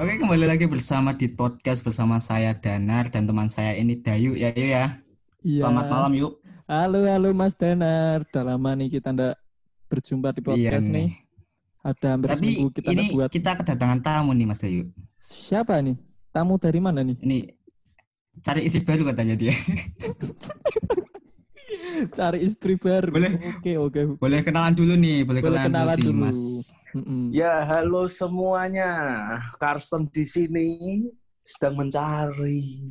Oke, kembali lagi bersama di podcast bersama saya Danar dan teman saya ini Dayu ya yuk ya. Iya. Selamat malam yuk. Halo, halo Mas Danar. Udah lama nih kita ndak berjumpa di podcast Iya nih. Ada hampir Tapi seminggu kita ini buat. kita kedatangan tamu nih Mas Dayu. Siapa nih? Tamu dari mana nih? Ini cari isi baru katanya dia. Cari istri baru. Boleh. Oke, oke. boleh kenalan dulu nih, boleh, Boleh kenalan, kenalan dulu. Mas. Mm-mm. Ya, halo semuanya. Carsten di sini sedang mencari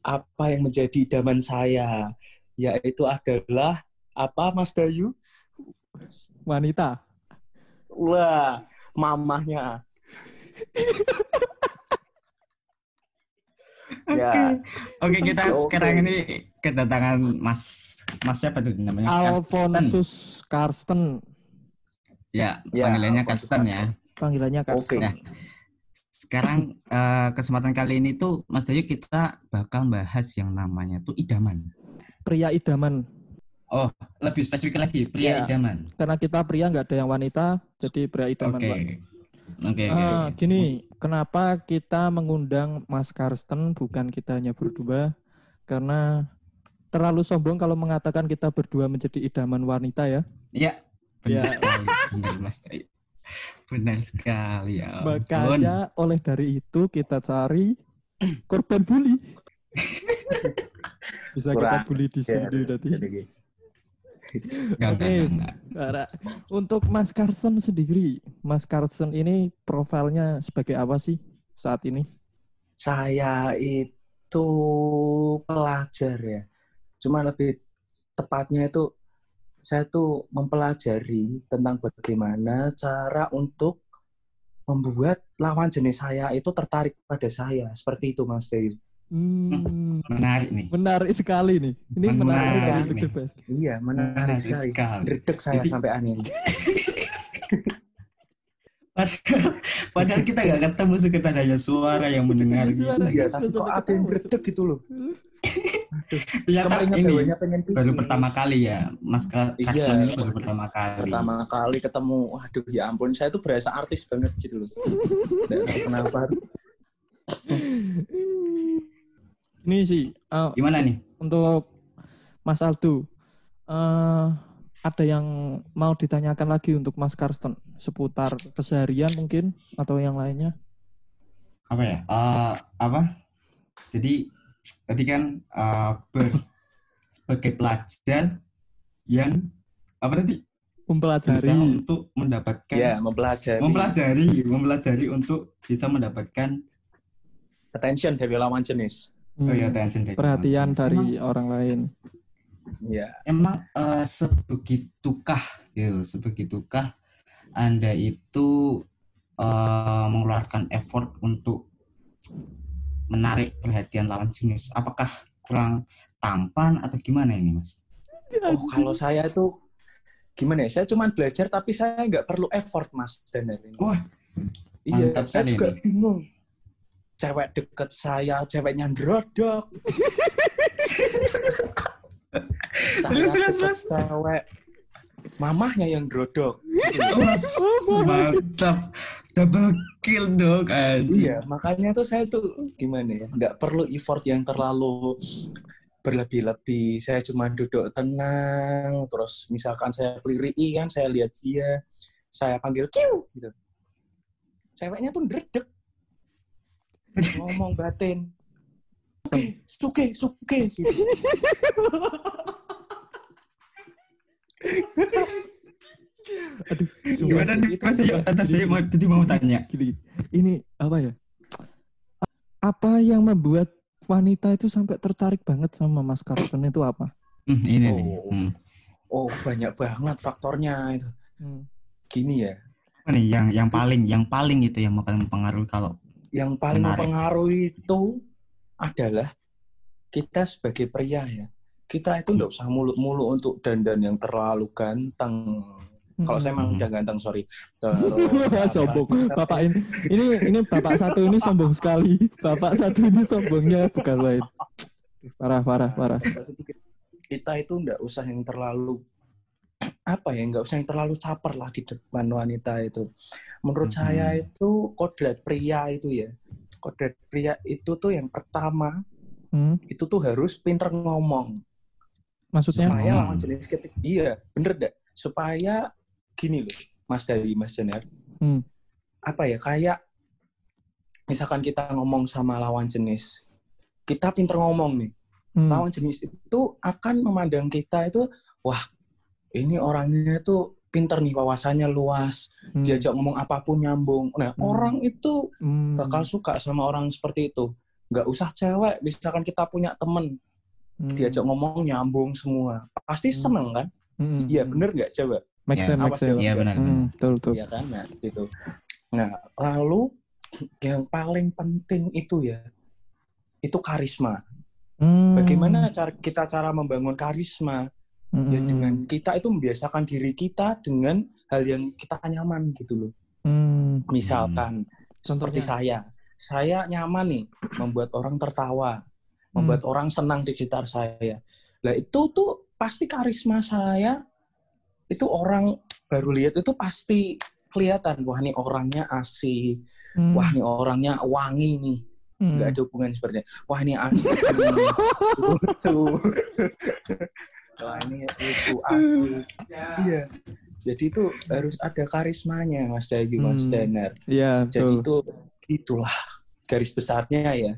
apa yang menjadi idaman saya, yaitu adalah apa, Mas Dayu? Wanita. Wah, mamahnya. ya, Oke, kita Oke. sekarang ini kedatangan Mas Mas siapa tuh namanya? Karsten. Alfonsus Karsten. Ya, Ya, panggilannya Karsten ya. Panggilannya Karsten. Oke. Nah, sekarang eh, kesempatan kali ini tuh Mas Dayu kita bakal bahas yang namanya tuh idaman. Pria idaman. Oh, lebih spesifik lagi, pria Iya. idaman. Karena kita pria nggak ada yang wanita, jadi pria idaman. Oke. Pak. Oke, oke. Ah, oke. gini, kenapa kita mengundang Mas Karsten bukan kita hanya berdua? Karena terlalu sombong kalau mengatakan kita berdua menjadi idaman wanita ya. Iya. Benar Ya. sekali, benar Mas. Benar sekali ya. Makanya oleh dari itu kita cari korban bully. Bisa kita bully di sini Ya, nanti. Enggak, Oke. Bara. Untuk Mas Karsten sendiri, Mas Karsten ini profilnya sebagai apa sih saat ini? Saya itu pelajar ya. Cuma lebih tepatnya itu saya tuh mempelajari tentang bagaimana cara untuk membuat lawan jenis saya itu tertarik pada saya. Seperti itu Mas Dewi. Hmm, Menarik nih. menarik sekali nih. Ini menarik, Menarik sekali untuk dibahas. Iya, menarik Menarik sekali. sekali. Dredeg saya Jadi- sampai aneh. Padahal, padahal kita nggak ketemu sekedar hanya suara yang mendengar gitu. Suara. Iya, bisa tapi kok ada yang dredeg gitu loh. Ternyata Kemarin ini bawahnya pengen pipis. baru pertama kali ya, Mas Ka- Iya. Karsten ini baru pertama kali. pertama kali ketemu waduh ya ampun saya tuh berasa artis banget gitu loh kenapa Ini sih eh, Gimana nih? untuk Mas Aldo. eh, ada yang mau ditanyakan lagi untuk Mas Karsten seputar keseharian mungkin atau yang lainnya? Apa ya? Eh, apa? Jadi tadi kan eh, ber- sebagai pelajar yang apa tadi? Mempelajari. Untuk mendapatkan ya mempelajari mempelajari, mempelajari untuk bisa mendapatkan attention dari lawan jenis oh ya, Hmm, attention dari perhatian teman. dari orang lain. ya emang eh, sebegitukah gitu sebegitukah anda itu eh, mengeluarkan effort untuk menarik perhatian lawan jenis apakah kurang tampan atau gimana ini mas? Oh kalau saya tuh gimana ya? Saya cuma belajar tapi saya nggak perlu effort mas dan ini. Wah iya saya juga ini. bingung. Cewek deket saya ceweknya ndrodok Terus, terus, deket terus. cewek mamahnya yang ndrodok mantap double kill dong anjing. Iya, makanya tuh saya tuh gimana ya, nggak perlu effort yang terlalu berlebih-lebih. Saya cuma duduk tenang, terus misalkan saya peliri kan, saya lihat dia, saya panggil kiu gitu. Ceweknya tuh ndredeg. Ngomong batin. Suke, suke, suke gitu. Aduh, gimana nih Itu mas juga. Ayo, atas saya mau tadi mau tanya gini. Ini apa ya? Apa yang membuat wanita itu sampai tertarik banget sama Mas Karsten itu apa? Hmm, ini nih Oh. Hmm. Oh, banyak banget faktornya itu. Hmm. Gini ya, nih yang yang paling yang paling itu yang paling mempengaruhi kalau yang paling Menarik. mempengaruhi itu adalah kita sebagai pria ya. Kita itu nggak usah muluk-muluk untuk dandan yang terlalu ganteng. Kalau saya Hmm. emang udah ganteng, sorry. Terus sombong. Bapak ini, ini ini bapak satu ini sombong sekali. Bapak satu ini sombongnya bukan main. Parah, parah, parah. kita itu nggak usah yang terlalu apa ya nggak usah yang terlalu caper lah di depan wanita itu. Menurut Mhm. saya itu kodrat pria itu ya. Kodrat pria itu tuh yang pertama Hmm, itu tuh harus pinter ngomong. maksudnya? supaya lawan jenis ketik iya bener dak supaya gini loh Mas dari Mas Jenar Hmm. apa ya kayak misalkan kita ngomong sama lawan jenis kita pinter ngomong nih Hmm. lawan jenis itu akan memandang kita itu wah ini orangnya tuh pinter nih wawasannya luas Hmm. diajak ngomong apa pun nyambung nah Hmm. orang itu Hmm. bakal suka sama orang seperti itu nggak usah cewek misalkan kita punya temen Hmm. diajak ngomong nyambung semua pasti Hmm. seneng kan Hmm. iya bener nggak cewek Make Ya, sense, make sense. ya. Iya benar. benar. Hmm, betul, betul. Iya kan nah gitu nah lalu yang paling penting itu ya itu karisma Hmm. bagaimana cara kita cara membangun karisma Hmm. ya dengan kita itu membiasakan diri kita dengan hal yang kita nyaman gitu loh Hmm. misalkan seperti Contohnya? saya saya nyaman nih membuat orang tertawa membuat orang senang di sekitar saya lah itu tuh pasti karisma saya itu orang baru lihat itu pasti kelihatan wah nih orangnya asik Hmm. wah nih orangnya wangi nih Hmm. nggak ada hubungan seperti wah ini nih. lucu wah ini lucu asik iya jadi itu harus ada karismanya Mas Dayu Mas Hmm. Danar Iya, jadi itu gitulah garis besarnya ya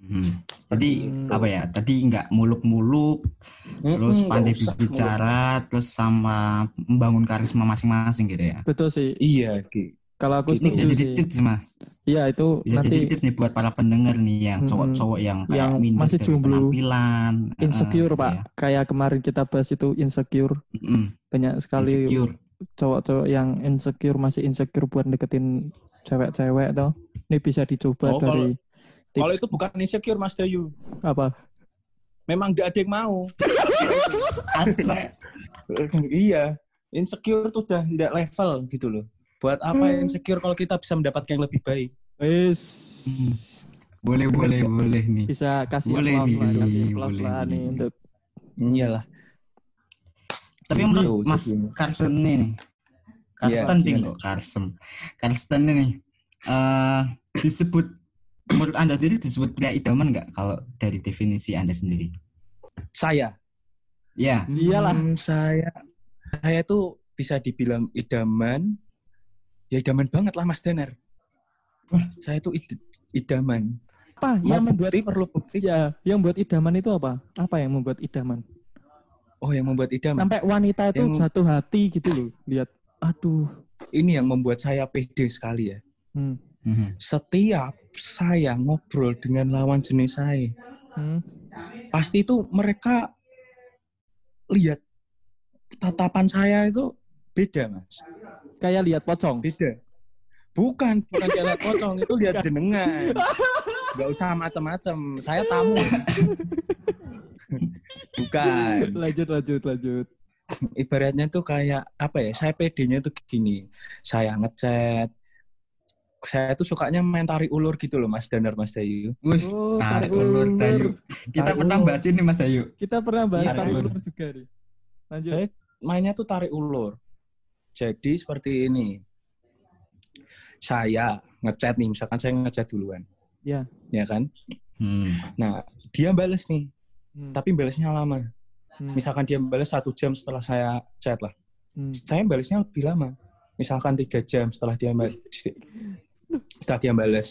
Hmm. Jadi Hmm. apa ya? Tadi nggak muluk-muluk, terus Mm-mm, pandai usah berbicara, terus sama membangun karisma masing-masing gitu ya. Betul sih. muluk. iya Ki. Kalau aku. Bisa setuju jadi sih. tips mas, Iya, itu bisa jadi nanti tips nih buat para pendengar nih yang Mm-mm. cowok-cowok yang kayak Yang minder masih jomblo. penampilan, eh, insecure, gitu Pak. ya. Kayak kemarin kita bahas itu insecure. Mm-mm, Banyak sekali insecure. cowok-cowok yang insecure masih insecure buat deketin cewek-cewek toh. Ini bisa dicoba Oh, kalau- dari tips kalau itu bukan insecure Mas Dayu apa? memang gak ada yang mau Asli. iya insecure tuh udah tidak level gitu loh buat apa insecure kalau kita bisa mendapatkan yang lebih baik Wis. boleh boleh boleh nih. Bisa kasih Boleh applause lah, nih, kasih applause boleh lah nih. nih untuk iyalah Tapi menurut Mas. Carson nih, nih. Iya, Carsten gimana? bingo, Carson. Carsten ini eh disebut menurut Anda sendiri disebut pria idaman nggak kalau dari definisi Anda sendiri? saya Ya, Iyalah. Hmm, saya saya tuh bisa dibilang idaman ya idaman banget lah Mas Dener saya tuh id- idaman apa mau yang membuat bukti perlu bukti ya yang membuat idaman itu apa? Apa yang membuat idaman? oh yang membuat idaman Sampai wanita itu Yang- jatuh hati gitu loh. Lihat, aduh. ini yang membuat saya pede sekali ya Hmm. Mhm. setiap saya ngobrol dengan lawan jenis saya. Hmm. pasti itu mereka lihat tatapan saya itu beda mas. Kayak lihat pocong. beda. Bukan bukan jalan pocong itu lihat jenengan. Nggak usah macam-macam saya tamu. Bukan. Lanjut, lanjut, lanjut. ibaratnya tuh kayak apa ya saya pedenya tuh gini. Saya ngechat saya tuh sukanya main tarik ulur gitu loh mas Danar mas Dayu Wih, Oh, tarik tarik ulur ulur. Dayu. Kita Tarik pernah ulur. bahas ini Mas Dayu. Kita pernah bahas Iya, tarik betul. ulur juga nih. Lanjut. Saya mainnya tuh tarik ulur. Jadi seperti ini. Saya ngechat nih, misalkan saya ngechat duluan. Ya. Ya kan? Hmm. Nah, dia balas nih, Hmm. tapi balasnya lama. Hmm. Misalkan dia balas satu jam setelah saya chat lah. Hmm. Saya balasnya lebih lama. Misalkan tiga jam setelah dia balas. Setelah dia balas.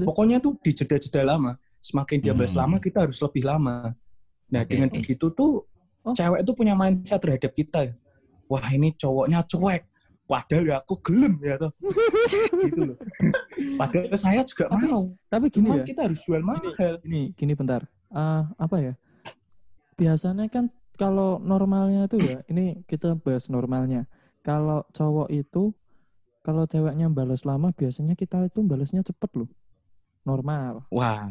Pokoknya tuh di jeda-jeda lama. Semakin dia balas Hmm. lama, kita harus lebih lama. Nah, Oke. dengan begitu tuh Oh. cewek itu punya mindset terhadap kita. Wah, ini cowoknya cuek. Padahal ya aku gelem ya tuh. gitu loh. Padahal saya juga Tapi- mau. Tapi gini Cuman ya. kita harus jual mahal. Gini, gini bentar. Ah, apa ya? Biasanya kan kalau normalnya itu ya, ini kita bahas normalnya. Kalau cowok itu kalau ceweknya balas lama, biasanya kita itu balasnya cepet loh. Normal. Wah,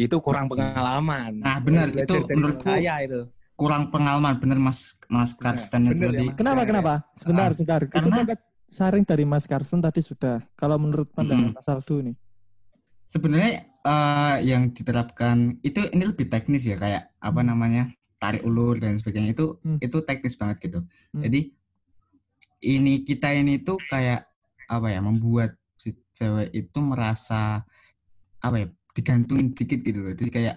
itu kurang pengalaman. Nah, benar. Itu dari menurutku saya itu. Kurang pengalaman bener Mas Mas Karsten itu bener ya, tadi. Mas. Kenapa? Saya- Kenapa? Sebentar, Ah, sebentar. Itu karena- kan saring dari Mas Carson tadi sudah. Kalau menurut pandangan Mm-mm. Mas Aldo nih. Sebenarnya eh, yang diterapkan itu ini lebih teknis ya kayak apa namanya? tarik ulur dan sebagainya itu Hmm. itu teknis banget gitu. Hmm. Jadi ini kita ini tuh kayak apa ya membuat si cewek itu merasa apa ya digantungin dikit gitu loh. Jadi kayak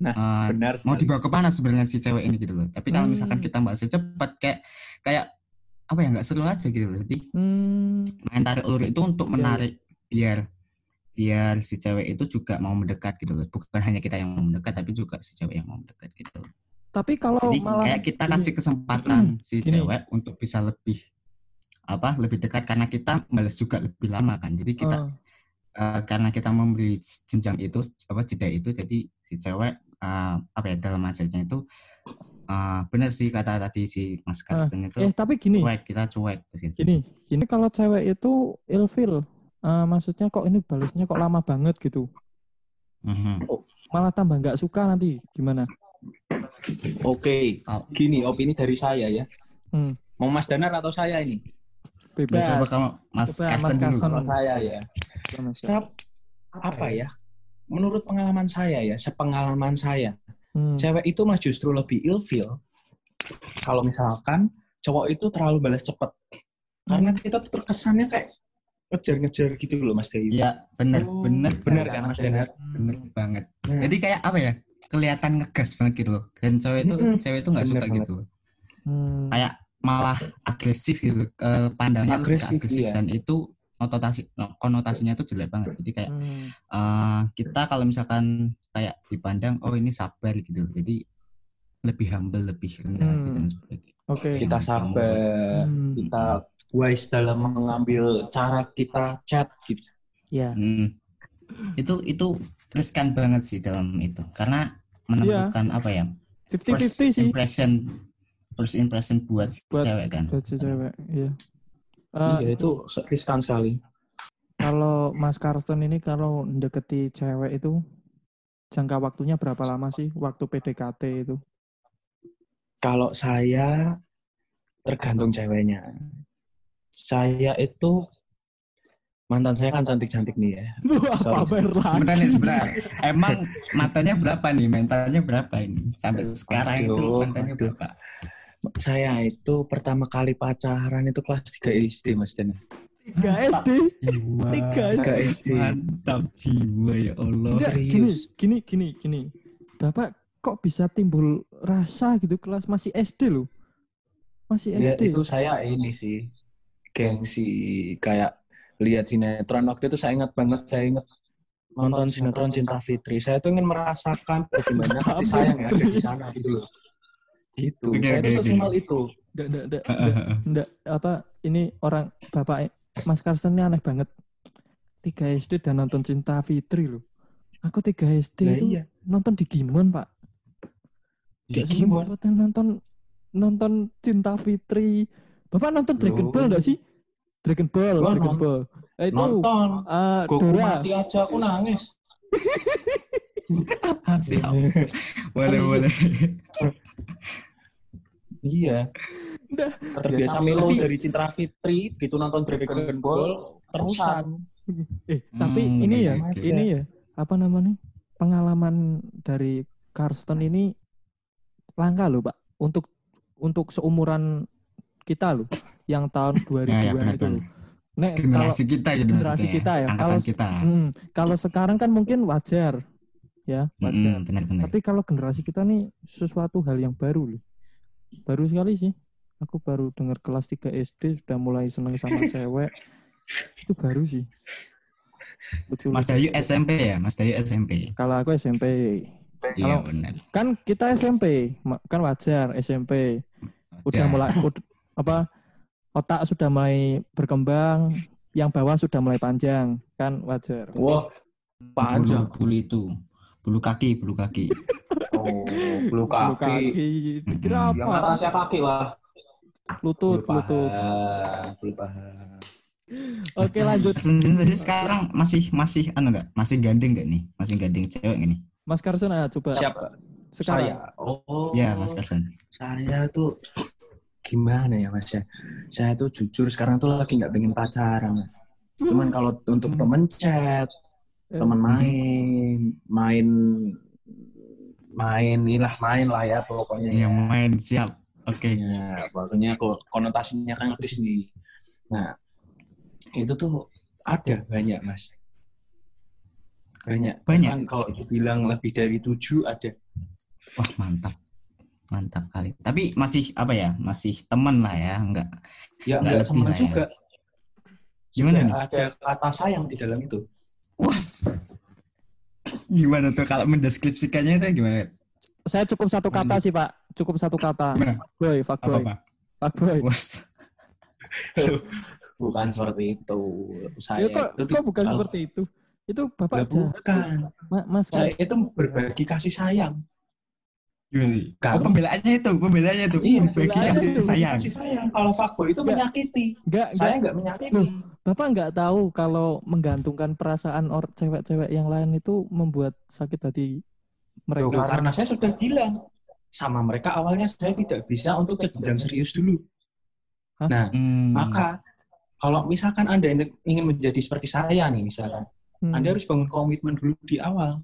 Nah, eh, Benar mau dibawa ke mana sebenarnya si cewek ini gitu loh. Tapi kalau misalkan Hmm. kita bahas cepat kayak kayak apa ya nggak seru aja gitu loh. Jadi Hmm, main tarik ulur itu untuk Iya, menarik biar biar si cewek itu juga mau mendekat gitu loh. Bukan hanya kita yang mau mendekat tapi juga si cewek yang mau mendekat gitu. tapi kalau Jadi malah kayak kita gini, kasih kesempatan si Gini. cewek untuk bisa lebih apa lebih dekat karena kita balas juga lebih lama kan. Jadi kita eh, eh, karena kita memberi jenjang itu apa jeda itu jadi si cewek eh, apa ya dalam mindsetnya itu eh, benar sih kata tadi si Mas Karsten itu eh tapi gini, cuek kita cuek gitu. gini, gini kalau cewek itu ilfil, eh, maksudnya kok ini balasnya kok lama banget gitu, Mhm. malah tambah nggak suka nanti gimana? Oke, Kalau- gini opini dari saya ya. Hmm, Mau Mas Danar atau saya ini? Bebas. coba kalau Mas Mas dulu. Saya ya. Mas. Setiap apa ya? Menurut pengalaman saya ya, sepengalaman saya, Hmm, cewek itu mah justru lebih ilfil kalau misalkan cowok itu terlalu balas cepet. Karena kita tuh terkesannya kayak ngejar-ngejar gitu loh Mas Dewi. Iya, bener, Oh, bener, Bener kan Mas Danar? bener banget. Nah, Jadi kayak apa ya? Kelihatan ngegas banget gitu loh. Dan cewek itu, Mm-mm. cewek itu nggak suka banget. gitu hmm, Kayak malah agresif gitu. Eh, pandangnya Agresif, agresif iya. dan itu konotasi konotasinya itu jelek banget. Jadi kayak hmm, eh, kita kalau misalkan kayak dipandang oh ini sabar gitu. Jadi lebih humble, lebih rendah Hmm. gitu dan sebagainya. oke. kita sabar, Hmm, kita wise dalam mengambil cara kita chat gitu. ya. Hmm. Itu itu riskan banget sih dalam itu karena menentukan apa ya? first 50-50 sih impression first impression buat si Buat- cewek kan buat si cewek. Iya. Eh, iya, itu riskan sekali. Kalau Mas Karsten ini kalau mendeketi cewek itu jangka waktunya berapa lama sih waktu PDKT itu? Kalau saya tergantung ceweknya. Saya itu mantan saya kan cantik-cantik nih ya. Pamer lagi. sebenarnya sebenarnya emang matanya berapa nih mentalnya berapa ini sampai sekarang itu Aduh, matanya aduh. berapa Saya itu pertama kali pacaran itu kelas 3 SD Mas Dana. Tiga SD. jiwa Tiga Tiga SD. mantap jiwa ya Allah Enggak, gini, gini, gini, gini. Bapak kok bisa timbul rasa gitu kelas masih SD loh? Masih Ya, SD. itu saya ini sih gengsi kayak lihat sinetron waktu itu saya ingat banget saya ingat nonton sinetron Cinta Fitri saya tuh ingin merasakan bagaimana kasih sayang yang ada di sana gitu loh gitu Oke, saya tuh oke. sesimpel itu Nggak, nggak, nggak, apa ini orang bapak Mas Karsten ini aneh banget. Tiga SD dan nonton Cinta Fitri loh. Aku tiga SD Nah, itu iya. nonton di Gimon pak. Digimon? sempet nonton nonton Cinta Fitri. Bapak nonton Dragon Loh. Ball gak sih? Dragon Ball, Gua Dragon nonton. Ball. Eh, itu nonton eh, Goku Dora. mati aja aku nangis siap boleh boleh iya Udah. terbiasa melo dari Cinta Fitri gitu nonton Dragon Ball terusan Eh, tapi Hmm, ini ya, oke. ini ya, apa namanya? Pengalaman dari Karsten ini langka loh, Pak. Untuk untuk seumuran kita loh, yang tahun 2000-an ya, ya, benar, itu. benar. loh. Nek kalau generasi kita gitu generasi maksudnya, kita ya. angkatan Kalau kita hmm, kalau sekarang kan mungkin wajar. Ya, wajar. Mm-mm, benar-benar Tapi kalau generasi kita nih sesuatu hal yang baru loh. Baru sekali sih. Aku baru dengar kelas 3 SD sudah mulai seneng sama cewek. Itu baru sih. Lucu, Mas. Dayu SMP ya Mas Dayu SMP Kalau aku SMP. iya Kalau- benar Kan kita SMP, kan wajar SMP. Udah Ya. mulai ud- apa otak sudah mulai berkembang, yang bawah sudah mulai panjang, kan wajar. wah bulu, panjang bulu itu bulu kaki bulu kaki. Oh bulu Bulu kaki. Kira yang apa? atasnya kaki wah Lutut, Bulu lutut. paha, bulu paha. Oke, lanjut. sendiri sekarang masih masih anu enggak masih gandeng enggak nih? Masih gandeng cewek nggak nih? Mas Karsen ah, coba. Siapa sekarang. saya. Oh. Ya Mas Karsan saya tuh gimana ya mas ya? Saya tuh jujur sekarang tuh lagi nggak pengen pacaran mas. Cuman kalau untuk temen chat temen main main main inilah main lah ya pokoknya yang ya. main siap oke Ya, maksudnya kok konotasinya kan lebih sendiri. Nah, itu tuh ada banyak mas. Banyak. Banyak? Bahkan kalau dibilang lebih dari tujuh ada. wah mantap mantap kali tapi masih apa ya masih teman lah ya enggak Ya Nggak enggak lebih teman ya. juga. gimana Juga nih Ada kata sayang di dalam itu. Wah gimana tuh kalau mendeskripsikannya itu gimana Saya cukup satu kata sih Pak, cukup satu kata. Gimana? Boy, apa fuckboy, apa fuckboy. Wah, Bukan seperti itu. Saya Ya, kok, itu tuh kok bukan kalau- seperti itu? Itu Bapak jahat. bukan. Ma- Mas Saya itu berbagi kasih sayang. gimana sih? Oh pembelaannya itu pembelaannya itu Iya, bagi pembelaannya kasih sayang Kasih sayang. Kalau fuckboy itu menyakiti. enggak Saya enggak enggak menyakiti. Loh. Bapak nggak tahu kalau menggantungkan perasaan or cewek-cewek yang lain itu membuat sakit hati Loh, mereka. karena saya sudah bilang sama mereka awalnya saya tidak bisa untuk ke jenjang serius dulu. Hah? Nah, Hmm. maka kalau misalkan Anda ingin menjadi seperti saya nih misalkan, Hmm, Anda harus bangun komitmen dulu di awal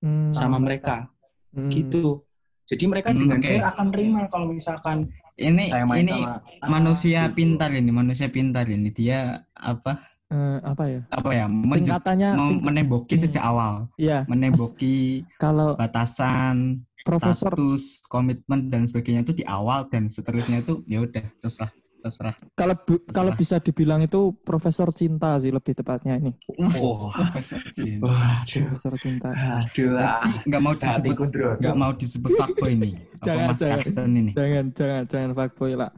hmm, sama mereka hmm. gitu. Jadi mereka Hmm, dengan fair akan terima kalau misalkan ini saya main ini sama manusia gitu. pintar ini manusia pintar ini dia apa Eh, apa ya? apa ya menje- Tingkatannya menemboki ini. sejak awal Iya, menemboki kalau batasan Profesor status komitmen dan sebagainya itu di awal dan seterusnya itu ya udah terserah terserah kalau bu- kalau bisa dibilang itu profesor cinta sih lebih tepatnya ini. oh, Profesor waduh, Profesor cinta. aduh, ah, nggak mau disebut hatiku drone. nggak mau disebut fuckboy ini Jangan, Mas jangan. Karsten ini Jangan jangan jangan fuckboy lah.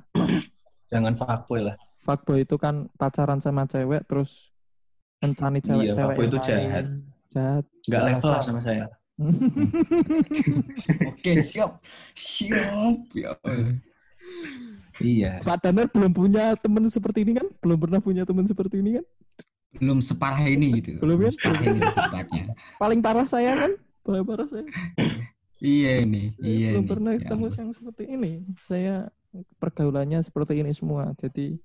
Jangan fuckboy lah. Fuckboy itu kan pacaran sama cewek terus mencani cewek-cewek. Iya, fuckboy itu lain. jahat. Jahat. Nggak level lah sama saya. oke siap siap ya Iya. Pak Danar belum punya teman seperti ini kan? Belum pernah punya teman seperti ini kan? belum separah ini gitu Belum kan? separah ini Paling parah saya kan? Paling parah saya. iya ini iya belum nih. pernah Ya ketemu yang seperti ini. Saya pergaulannya seperti ini semua. Jadi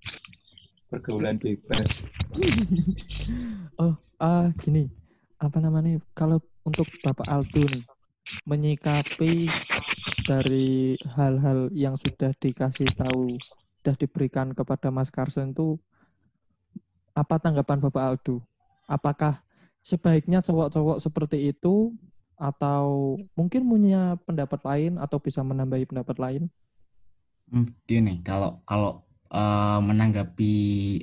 Pergaulan bebas. oh ah gini apa namanya kalau untuk Bapak Aldo nih menyikapi dari hal-hal yang sudah dikasih tahu sudah diberikan kepada Mas Carson itu apa tanggapan Bapak Aldo? Apakah sebaiknya cowok-cowok seperti itu atau mungkin punya pendapat lain atau bisa menambahi pendapat lain? Hmm, gini kalau kalau eh, menanggapi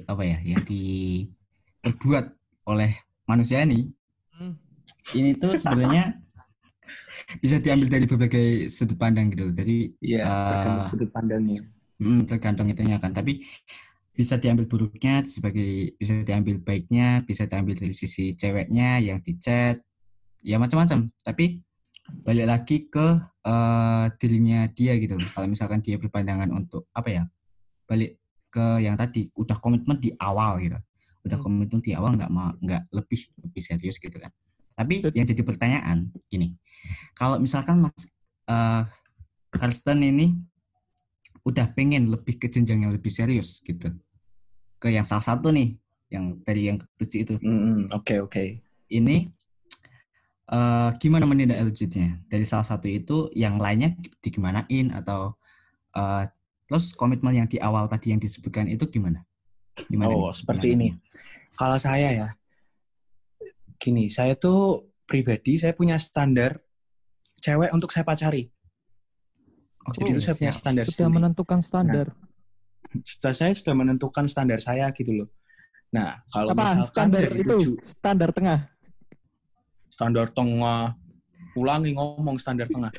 apa ya yang diperbuat oleh manusia ini Hmm. ini tuh sebenarnya bisa diambil dari berbagai sudut pandang gitu jadi Iya, Ah. tergantung sudut pandangnya. hmm, tergantung itunya kan tapi bisa diambil buruknya sebagai bisa diambil baiknya bisa diambil dari sisi ceweknya yang dicat ya macam-macam tapi balik lagi ke eh, dirinya dia gitu kalau misalkan dia berpandangan untuk apa ya balik ke yang tadi udah komitmen di awal gitu udah Hmm. komitmen di awal nggak mau nggak lebih lebih serius gitu kan tapi yang jadi pertanyaan gini kalau misalkan mas eh Karsten ini udah pengen lebih ke jenjang yang lebih serius gitu ke yang salah satu nih yang dari yang ketujuh itu Oke, oke. ini eh gimana menindaklanjutnya dari salah satu itu yang lainnya digimanain atau eh terus komitmen yang di awal tadi yang disebutkan itu gimana? Gimana? Oh, nih seperti ini. Kalau saya ya, gini, saya tuh pribadi saya punya standar cewek untuk saya pacari. Oke, Jadi itu saya punya standar Sudah sendiri. menentukan standar. Setelah saya sudah menentukan standar saya gitu loh. Nah, kalau apa misalkan standar dari itu? tujuh- Standar tengah. standar tengah, ulangi ngomong standar tengah.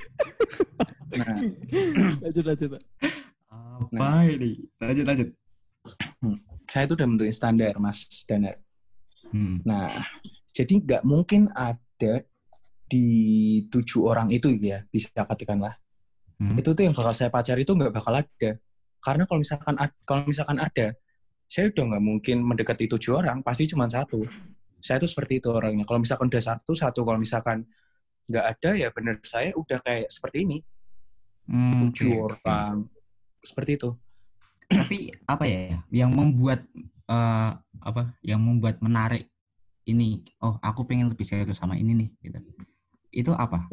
nah, lanjut lanjut. Apa ini? Lanjut lanjut. saya itu udah menentuin standar, Mas Danar. Hmm. Nah, jadi nggak mungkin ada di tujuh orang itu ya, bisa katakanlah. Hmm. Itu tuh yang bakal saya pacari itu nggak bakal ada. Karena kalau misalkan kalau misalkan ada, saya udah nggak mungkin mendekati tujuh orang, pasti cuma satu. Saya tuh seperti itu orangnya. Kalau misalkan udah satu, satu. Kalau misalkan nggak ada, ya bener saya udah kayak seperti ini. Hmm, Tujuh orang. Seperti itu. Tapi apa ya yang membuat eh, apa yang membuat menarik ini? Oh, aku pengen lebih serius sama ini nih gitu. Itu apa?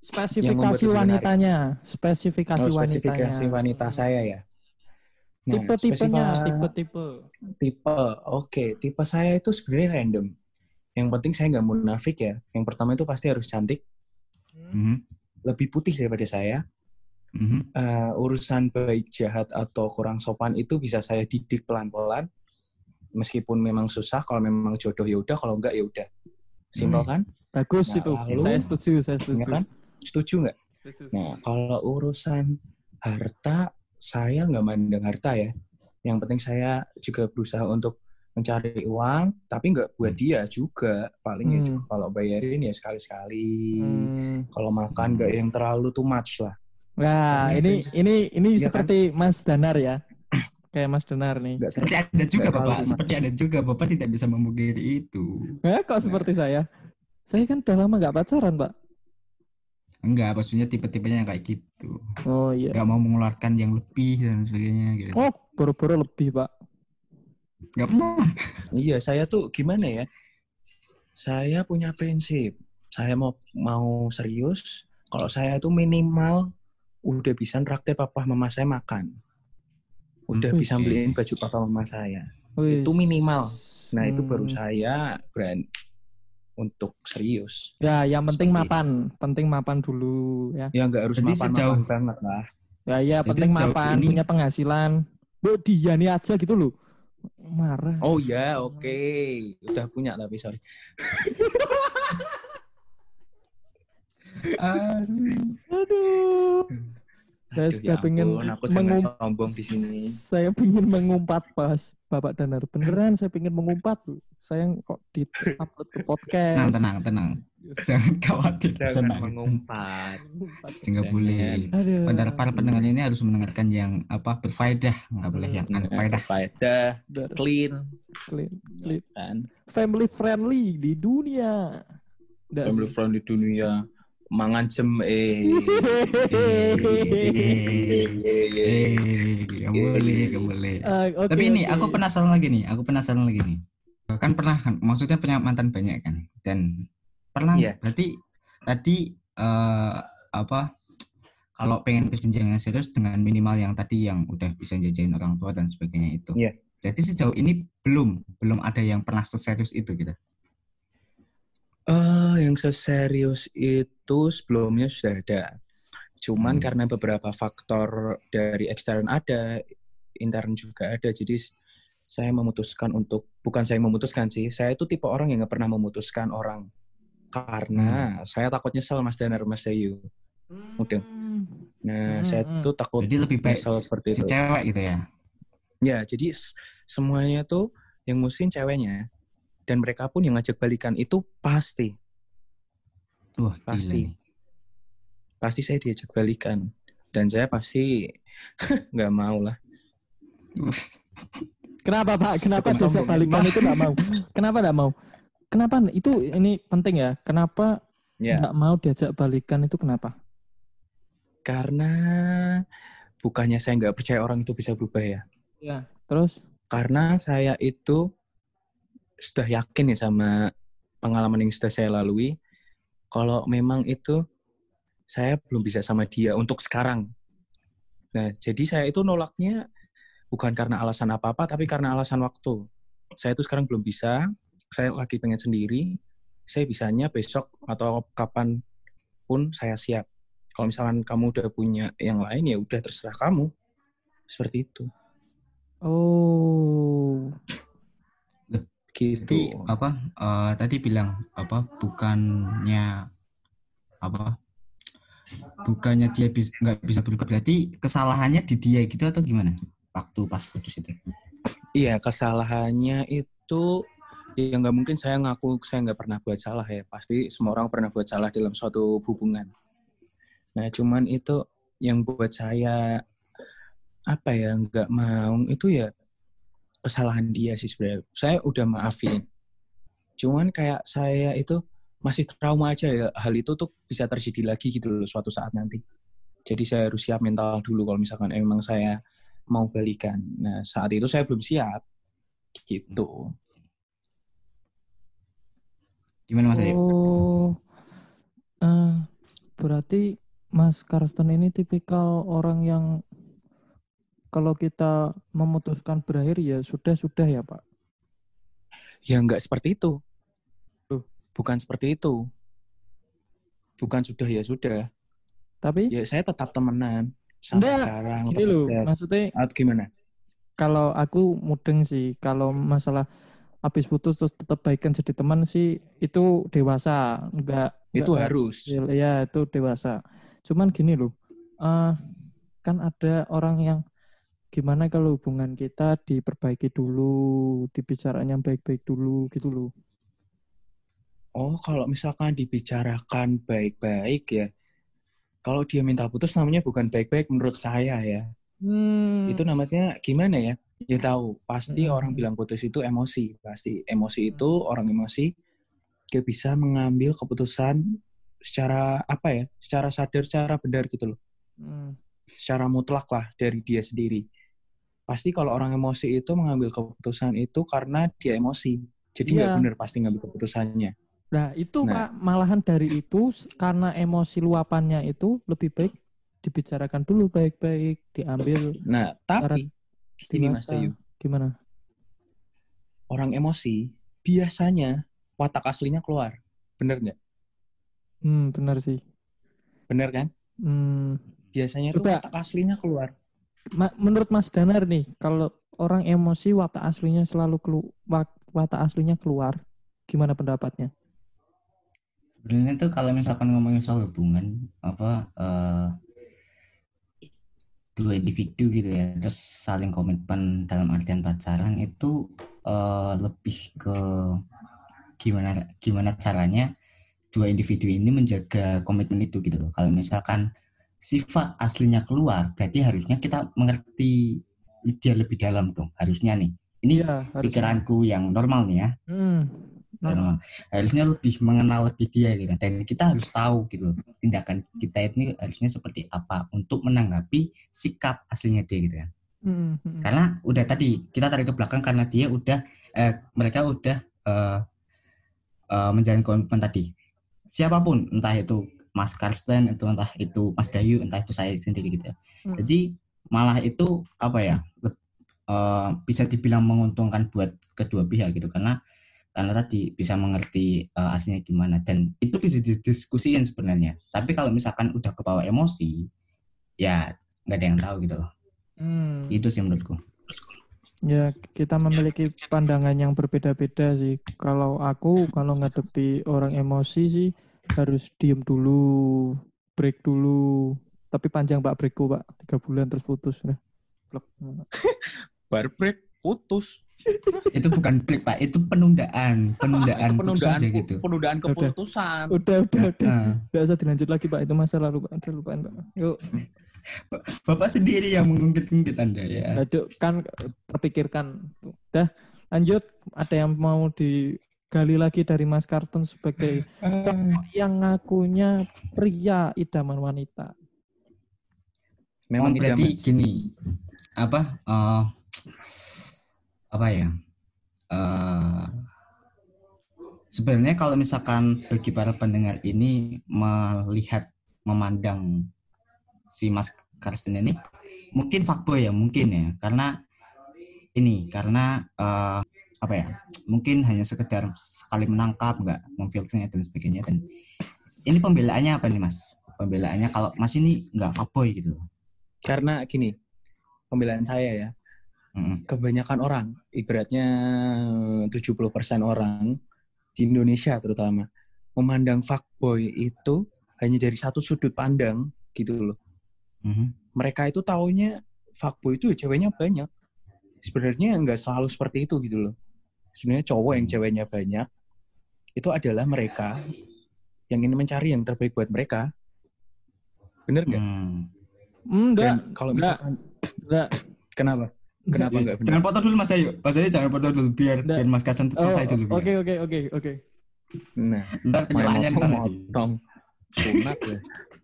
Spesifikasi lebih wanitanya, spesifikasi Oh, spesifikasi wanitanya. wanita saya ya. Nah, Tipe-tipenya, spesifika- tipe-tipe. tipe oke tipe saya itu sebenarnya random yang penting saya nggak munafik ya yang pertama itu pasti harus cantik Mhm, lebih putih daripada saya mhm. Eh, urusan baik jahat atau kurang sopan itu bisa saya didik pelan-pelan meskipun memang susah kalau memang jodoh ya udah kalau enggak ya udah simpel kan Bagus Nah, itu. lalu- saya setuju, saya ya setuju. kan setuju nggak Setuju. nah kalau urusan harta saya nggak mandang harta ya yang penting saya juga berusaha untuk mencari uang tapi nggak buat dia juga paling ya Hmm. juga kalau bayarin ya sekali-sekali Hmm. kalau makan nggak yang terlalu too much lah Nah, Karena ini ini ini Iya kan? seperti Mas Danar ya. Kayak Mas Danar nih. nggak Seperti ada juga Bapak, terlalu seperti ada juga Bapak tidak bisa memungkiri itu. Eh, kok seperti saya? Saya kan udah lama nggak pacaran, Pak. Enggak, maksudnya tipe-tipenya yang kayak gitu. Oh iya. Enggak mau mengeluarkan yang lebih dan sebagainya gitu. Oh, boro-boro lebih, Pak. Enggak pernah. Iya, saya tuh gimana ya? Saya punya prinsip. Saya mau mau serius, kalau saya tuh minimal udah bisa nraktir papa mama saya makan. Udah Hmm. bisa beliin baju papa mama saya. Wih. Itu minimal. Nah, itu baru Hmm. saya berani untuk serius. Ya, yang penting Seperti mapan, penting mapan dulu ya. Ya nggak harus Berarti mapan-mapan sejauh- banget lah. Ya, ya Jadi penting mapan, ini- punya penghasilan. Bu, dia nih aja gitu loh. Marah. Oh ya, oke. Udah punya tapi sorry. Aduh. Saya Aduh, sudah ya pengen ampun, aku jangan mengum- sombong di sini. Saya pengen mengumpat pas Bapak Danar. Beneran saya pengen mengumpat. Saya kok di upload ke podcast. Tenang, tenang, tenang. Jangan khawatir, Jangan tenang. mengumpat. Mengumpat. Enggak Jangan. boleh. Aduh. Para, pendengar ini harus mendengarkan yang apa berfaedah, enggak boleh yang Nah, unfaedah. faedah, Bener. clean, Clean, clean. kan? Family friendly di dunia. Family friendly dunia. Mangan jem eh. Eh, enggak boleh, enggak boleh. Ah, Tapi ini aku penasaran lagi nih, aku penasaran lagi nih. Kan pernah kan, maksudnya punya mantan banyak kan, dan pernah Iya. berarti tadi eh, apa? Kalau pengen ke jenjang yang serius dengan minimal yang tadi yang udah bisa jajain orang tua dan sebagainya itu. Iya. Jadi sejauh ini belum belum ada yang pernah seserius itu gitu. Yang seserius itu sebelumnya sudah ada. Cuman Hmm. karena beberapa faktor dari ekstern ada, intern juga ada. Jadi saya memutuskan untuk bukan saya memutuskan sih. Saya itu tipe orang yang nggak pernah memutuskan orang karena saya takut nyesel Mas Danar Mas Dayu. Mudeng. Nah, Hmm, saya hmm. tuh takut Jadi lebih baik nyesel seperti si itu. cewek gitu ya. Ya, jadi semuanya tuh yang musuhin ceweknya dan mereka pun yang ngajak balikan itu pasti Wah, Pasti. pasti saya diajak balikan dan saya pasti nggak mau lah. Kenapa Pak? Kenapa diajak balikan itu nggak mau? Kenapa nggak mau? Kenapa? Itu ini penting ya. Kenapa Ya, nggak mau diajak balikan itu kenapa? karena bukannya saya nggak percaya orang itu bisa berubah ya. Ya. Terus? Karena saya itu sudah yakin ya sama pengalaman yang sudah saya lalui. Kalau memang itu saya belum bisa sama dia untuk sekarang. Nah, jadi saya itu nolaknya bukan karena alasan apa-apa, tapi karena alasan waktu. Saya itu sekarang belum bisa, saya lagi pengen sendiri, saya bisanya besok atau kapan pun saya siap. Kalau misalkan kamu udah punya yang lain, ya udah terserah kamu. Seperti itu. Oh. Gitu. Jadi apa? eh, tadi bilang apa? Bukannya apa? Bukannya dia bis- nggak bisa berubah. Berarti kesalahannya di dia gitu atau gimana? Waktu pas putus itu. Iya, kesalahannya itu ya nggak mungkin saya ngaku saya nggak pernah buat salah ya. Pasti semua orang pernah buat salah dalam suatu hubungan. Nah, cuman itu yang buat saya apa ya nggak mau itu ya kesalahan dia sih sebenarnya. Saya udah maafin. Cuman kayak saya itu masih trauma aja ya. Hal itu tuh bisa terjadi lagi gitu loh suatu saat nanti. Jadi saya harus siap mental dulu kalau misalkan emang saya mau balikan. Nah, saat itu saya belum siap. Gitu. Gimana Mas Ayu? Oh. Eh, berarti Mas Karsten ini tipikal orang yang kalau kita memutuskan berakhir ya sudah sudah ya Pak. Ya nggak seperti itu. Loh. Bukan seperti itu. Bukan sudah ya sudah. Tapi Ya saya tetap temenan sampai Enggak, sekarang. gini loh, maksudnya Atau gimana? kalau aku mudeng sih kalau masalah habis putus terus tetap baikan jadi teman sih itu dewasa enggak Itu enggak harus. ya itu dewasa cuman gini loh eh kan ada orang yang gimana kalau hubungan kita diperbaiki dulu dibicarakan yang baik-baik dulu gitu loh Oh, kalau misalkan dibicarakan baik-baik ya. Kalau dia minta putus namanya bukan baik-baik menurut saya ya. hmm, Itu namanya gimana ya? Ya tahu, pasti Hmm. orang bilang putus itu emosi, pasti emosi itu orang emosi dia bisa mengambil keputusan secara apa ya? Secara sadar, secara benar gitu loh. hmm, Secara mutlak lah dari dia sendiri. Pasti kalau orang emosi itu mengambil keputusan itu karena dia emosi. Jadi nggak Iya. benar pasti ngambil keputusannya. Nah itu Nah. pak malahan dari itu karena emosi luapannya itu lebih baik dibicarakan dulu baik-baik diambil Nah, tapi gini Mas. Ayu, Gimana? orang emosi biasanya watak aslinya keluar. Bener nggak? Hmm benar sih. Bener kan? Hmm, Biasanya tuh Coba. watak aslinya keluar. Ma- menurut Mas Danar nih kalau orang emosi watak aslinya selalu kelu wat- watak aslinya keluar. Gimana pendapatnya? Sebenarnya tuh kalau misalkan ngomongin soal hubungan apa eh, dua individu gitu ya, terus saling komitmen dalam artian pacaran itu eh, lebih ke gimana gimana caranya dua individu ini menjaga komitmen itu gitu loh. Kalau misalkan sifat aslinya keluar, berarti harusnya kita mengerti dia lebih dalam dong. Harusnya nih. Ini harus. pikiranku yang normal nih ya Hmm, normal. harusnya lebih mengenal lebih dia gitu dan kita harus tahu gitu tindakan kita ini harusnya seperti apa untuk menanggapi sikap aslinya dia gitu kan hmm, hmm. karena udah tadi kita tarik ke belakang karena dia udah eh, mereka udah eh, eh, menjalin komitmen tadi siapa pun entah itu Mas Karsten itu entah itu Mas Dayu entah itu saya sendiri gitu ya Hmm. jadi malah itu apa ya eh, bisa dibilang menguntungkan buat kedua pihak gitu karena karena tadi bisa mengerti eh, aslinya gimana dan itu bisa didiskusiin sebenarnya tapi kalau misalkan udah kebawa emosi ya nggak ada yang tahu gitu loh Hmm. itu sih menurutku Ya, kita memiliki pandangan yang berbeda-beda sih. Kalau aku, kalau ngadepi orang emosi sih harus diem dulu, break dulu. Tapi panjang pak breakku pak, tiga bulan terus putus. Udah. Bar break, putus. itu bukan break pak itu penundaan penundaan, itu putus penundaan, aja gitu penundaan keputusan. Udah, udah, udah. Nah, Nggak usah dilanjut lagi pak, itu masa lalu pak. Udah lupain pak. Yuk, bapak sendiri yang mengungkit-ungkit anda ya aduh kan terpikirkan. Tuh. Udah, lanjut. Ada yang mau digali lagi dari Mas Kartun sebagai cowok yang ngakunya pria idaman wanita. Memang oh, berarti gini apa eh, apa ya Eh, sebenarnya kalau misalkan bagi para pendengar ini melihat memandang si Mas Karsten ini mungkin fuckboy ya mungkin ya. Karena ini karena eh, apa ya mungkin hanya sekedar sekali menangkap nggak memfilternya dan sebagainya dan ini pembelaannya apa nih Mas pembelaannya kalau Mas ini nggak fuckboy gitu Karena gini, pembelaan saya ya, Mm-mm. kebanyakan orang, ibaratnya 70% orang di Indonesia terutama, memandang fuckboy itu hanya dari satu sudut pandang gitu loh. Mhm. Mereka itu taunya fuckboy itu ya ceweknya banyak. Sebenarnya nggak selalu seperti itu gitu loh. Sebenarnya cowok yang ceweknya banyak itu adalah mereka yang ingin mencari yang terbaik buat mereka. Bener nggak? Hmm. Enggak, Dan kalau enggak. misalkan enggak. kenapa? Kenapa Iya. nggak benar? Jangan potong dulu Mas Ayu. Mas Ayu jangan potong dulu biar Nggak. biar Mas Kasan Oh, selesai dulu. Oke, oke, oke, oke. Nah, Ntar main penyalahannya ntar lagi. motong-motong. Sunat ya.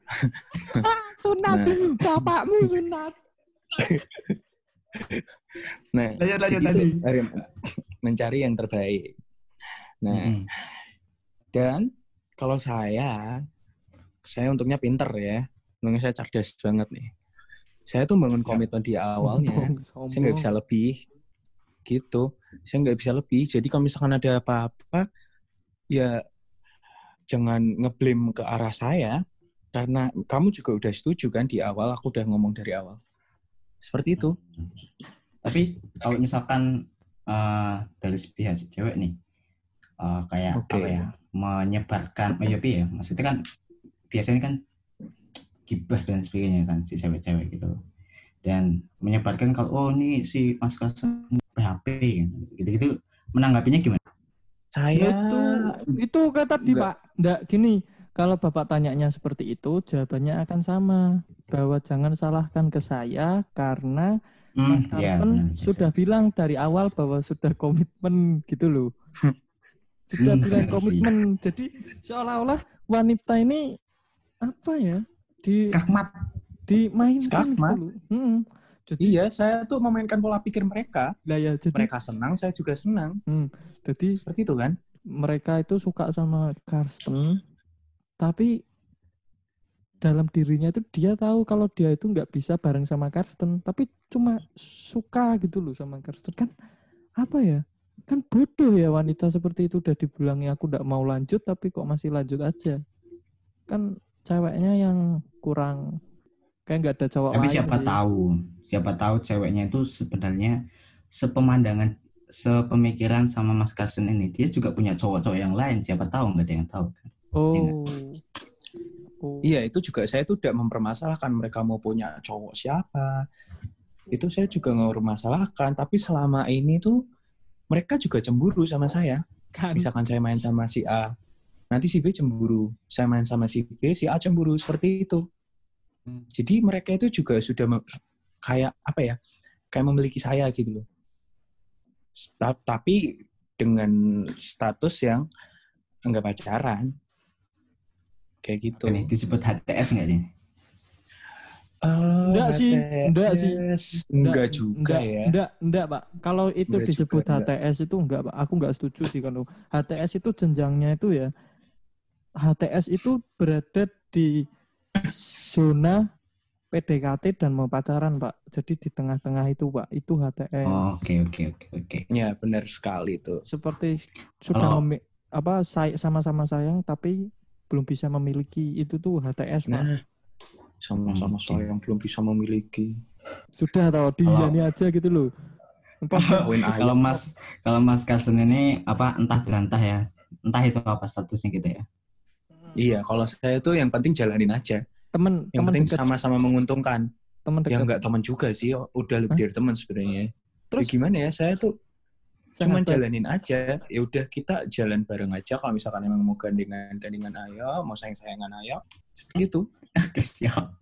Sunat, Nah. bapakmu sunat. Nah, Lanjut, lanjut tadi. Mencari yang terbaik. Nah, Mm-mm. dan kalau saya saya untungnya pinter ya. Untungnya saya cerdas banget nih. Saya tuh bangun Siap. komitmen di awalnya. Sombong, saya nggak bisa lebih gitu saya nggak bisa lebih jadi kalau misalkan ada apa-apa ya jangan ngeblame ke arah saya karena kamu juga udah setuju kan di awal aku udah ngomong dari awal seperti itu Tapi kalau misalkan eh, dari pihak si cewek nih, eh, kayak Oke. apa ya, menyebarkan, oh, ya, Pi, ya, maksudnya kan biasanya kan gibah dan sebagainya kan si cewek-cewek gitu. Dan menyebarkan kalau oh ini si Mas Kasen PHP gitu-gitu menanggapinya gimana? saya itu itu kayak tadi Enggak. pak nggak gini kalau bapak tanyanya seperti itu jawabannya akan sama bahwa jangan salahkan ke saya karena Mas Hmm, ya, Karsten benar. sudah bilang dari awal bahwa sudah komitmen gitu loh sudah Hmm, bilang sih. komitmen jadi seolah-olah wanita ini apa ya di Kakmat. dimainkan gitu Skakmat. loh Hmm. jadi iya saya tuh memainkan pola pikir mereka lah ya jadi mereka senang saya juga senang hmm, jadi seperti itu kan mereka itu suka sama Karsten tapi dalam dirinya itu dia tahu kalau dia itu nggak bisa bareng sama Karsten tapi cuma suka gitu loh sama Karsten kan apa ya kan bodoh ya wanita seperti itu udah dibilangi aku nggak mau lanjut tapi kok masih lanjut aja kan ceweknya yang kurang kayak nggak ada cowok Tapi lain siapa sih. tahu, siapa tahu ceweknya itu sebenarnya sepemandangan, sepemikiran sama Mas Carson ini, dia juga punya cowok-cowok yang lain. Siapa tahu nggak ada yang tahu kan? oh oh Iya, itu juga saya tuh tidak mempermasalahkan mereka mau punya cowok siapa. Itu saya juga nggak mempermasalahkan. Tapi selama ini tuh mereka juga cemburu sama saya. kan Misalkan saya main sama si A, nanti si B cemburu. Saya main sama si B, si A cemburu seperti itu. Hmm. Jadi mereka itu juga sudah kayak apa ya? Kayak memiliki saya gitu loh. Ta- Tapi dengan status yang enggak pacaran. Kayak gitu. Ini disebut HTS nggak nih? Eh, Enggak sih, enggak sih. Enggak juga enggak, ya. Enggak, enggak, Pak. Kalau itu Enggak disebut juga, enggak. HTS itu enggak, Pak. Aku enggak setuju sih kalau HTS itu jenjangnya itu ya. HTS itu berada di zona PDKT dan mau pacaran, Pak. Jadi di tengah-tengah itu, Pak. Itu HTS. Oh, Oke oke oke oke. Ya, benar sekali itu. Seperti sudah memi- apa sama-sama sayang tapi belum bisa memiliki itu tuh HTS, Pak. Nah, sama-sama saya yang belum bisa memiliki. Sudah tahu dia aja gitu loh. Kalau. Mas kalau Mas Carson ini apa entah berantah ya, entah itu apa statusnya gitu ya. Iya, kalau saya tuh yang penting jalanin aja. temen Yang temen penting sama-sama menguntungkan. temen Ya dekat enggak teman juga sih, udah lebih dari teman sebenarnya. Terus ya gimana ya, saya tuh cuman jalanin aja. Ya udah kita jalan bareng aja. Kalau misalkan emang mau gandengan gandengan ayo, mau sayang sayangan ayo, seperti itu. Oke siap.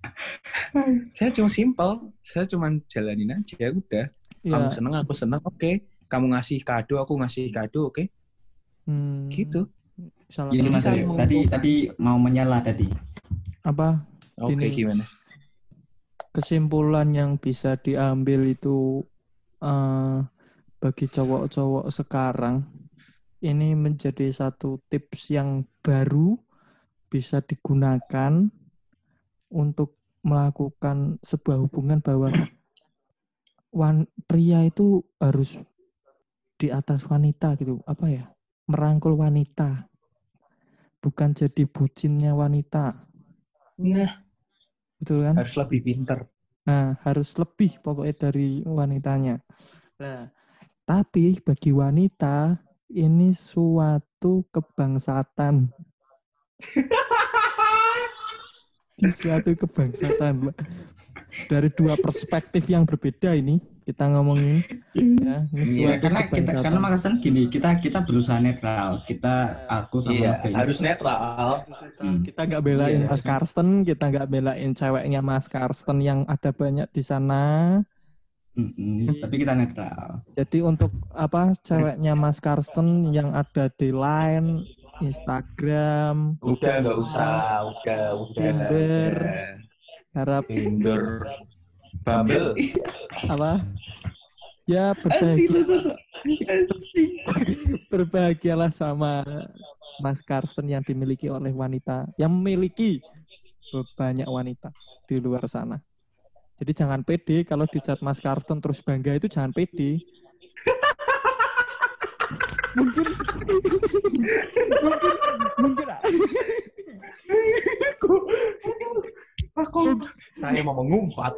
Saya cuma simple, saya cuma jalanin aja. Udah, ya, kamu seneng aku seneng, oke. Kamu ngasih kado, aku ngasih kado, oke. hmm, Gitu. salah Jadi Mas tadi tadi mau menyela tadi. apa Oke, Gini. gimana? kesimpulan yang bisa diambil itu eh, bagi cowok-cowok sekarang ini menjadi satu tips yang baru bisa digunakan untuk melakukan sebuah hubungan bahwa wan, pria itu harus di atas wanita gitu. Apa ya? Merangkul wanita. Bukan jadi bucinnya wanita. Nah, betul kan? Harus lebih pinter. Nah, harus lebih pokoknya dari wanitanya. Nah, tapi bagi wanita ini suatu kebangsatan. Ini suatu kebangsatan. Dari dua perspektif yang berbeda ini kita ngomongin ya, ini Iya, karena kita karena Makassar gini, kita kita berusaha netral. Kita aku sama Iya, Mas harus netral. Hmm. kita nggak belain Iya. Mas Karsten, kita nggak belain ceweknya Mas Karsten yang ada banyak di sana. Tapi kita netral. Jadi untuk apa ceweknya Mas Karsten yang ada di Line, Instagram, Udah nggak usah, udah, udah. Tinder. harap Tinder, Bumble. apa? Ya berbahagia, berbahagialah sama Mas Karsten yang dimiliki oleh wanita, yang memiliki banyak wanita di luar sana. Jadi jangan pede kalau dicat Mas Karsten terus bangga itu jangan pede. mungkin mungkin mungkin aku, saya mau mengumpat.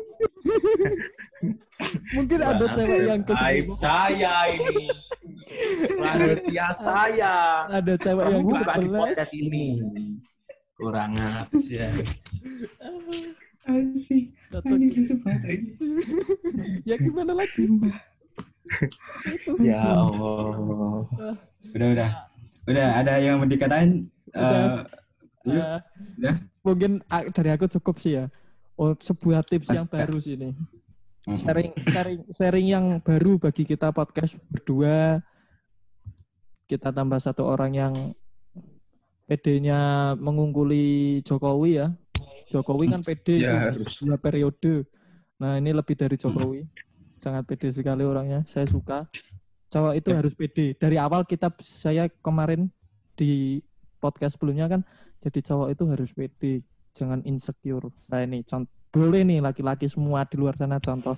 mungkin ada cewek yang kesebut saya ini. Rahasia saya. ada cewek yang podcast ini. Kurang aja. Asik. Cocok. Ini lucu bahasa ini. ya gimana lagi itu Ya Allah. Udah, udah. Udah, ada yang mau dikatain? Udah. Yuk. Eh, Udah. mungkin ah, dari aku cukup sih ya oh sebuah tips yang baru sih ini sharing sharing sharing yang baru bagi kita podcast berdua kita tambah satu orang yang PD-nya mengungguli Jokowi ya Jokowi kan PD Ya, tuh, harus. dua periode nah ini lebih dari Jokowi sangat PD sekali orangnya saya suka cowok itu harus PD dari awal kita saya kemarin di podcast sebelumnya kan jadi cowok itu harus PD jangan insecure nah ini contoh boleh nih laki-laki semua di luar sana contoh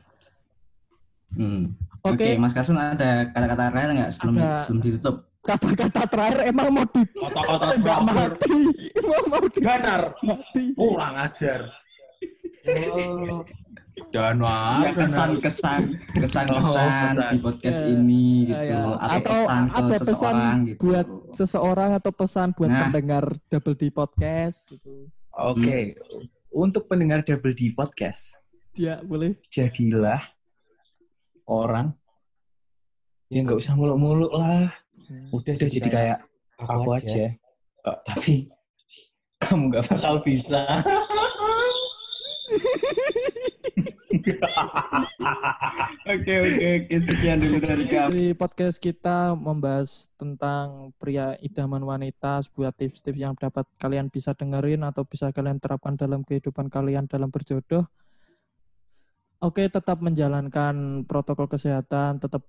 Hmm. Oke. Oke, Mas Karsun ada kata-kata terakhir nggak sebelum Ada. sebelum ditutup? Kata-kata terakhir emang mau di Kata-kata nggak terakhir. mati emang mau di Benar. mati Kurang ajar. Oh. Dan Ya, kesan kesan kesan Oh, kesan pesan. di podcast Ya, ini gitu ya. atau, Atau pesan ke ada pesan seseorang gitu. buat seseorang atau pesan buat Nah. pendengar double D podcast gitu Oke. Untuk pendengar Double D Podcast, ya boleh jadilah orang yang nggak usah muluk-muluk lah. Udah deh jadi kayak aku aja. Kok tapi kamu nggak bakal bisa. Oke oke oke sekian dulu dari kami. Di podcast kita membahas tentang pria idaman wanita, sebuah tips-tips yang dapat kalian bisa dengerin atau bisa kalian terapkan dalam kehidupan kalian dalam berjodoh. Oke, tetap menjalankan protokol kesehatan, tetap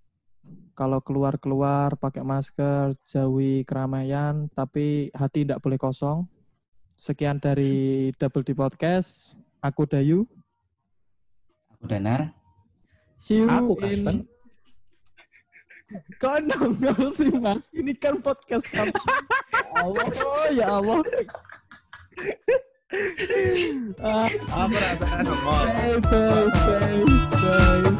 kalau keluar-keluar pakai masker, jauhi keramaian, tapi hati tidak boleh kosong. Sekian dari Double D Podcast. Aku Dayu. Aku Danar. See you Aku in- Karsten. Kok nongol sih mas? Ini kan podcast kan. Allah, oh, ya Allah. ah, Apa perasaan nongol? bye, bye, bye, bye.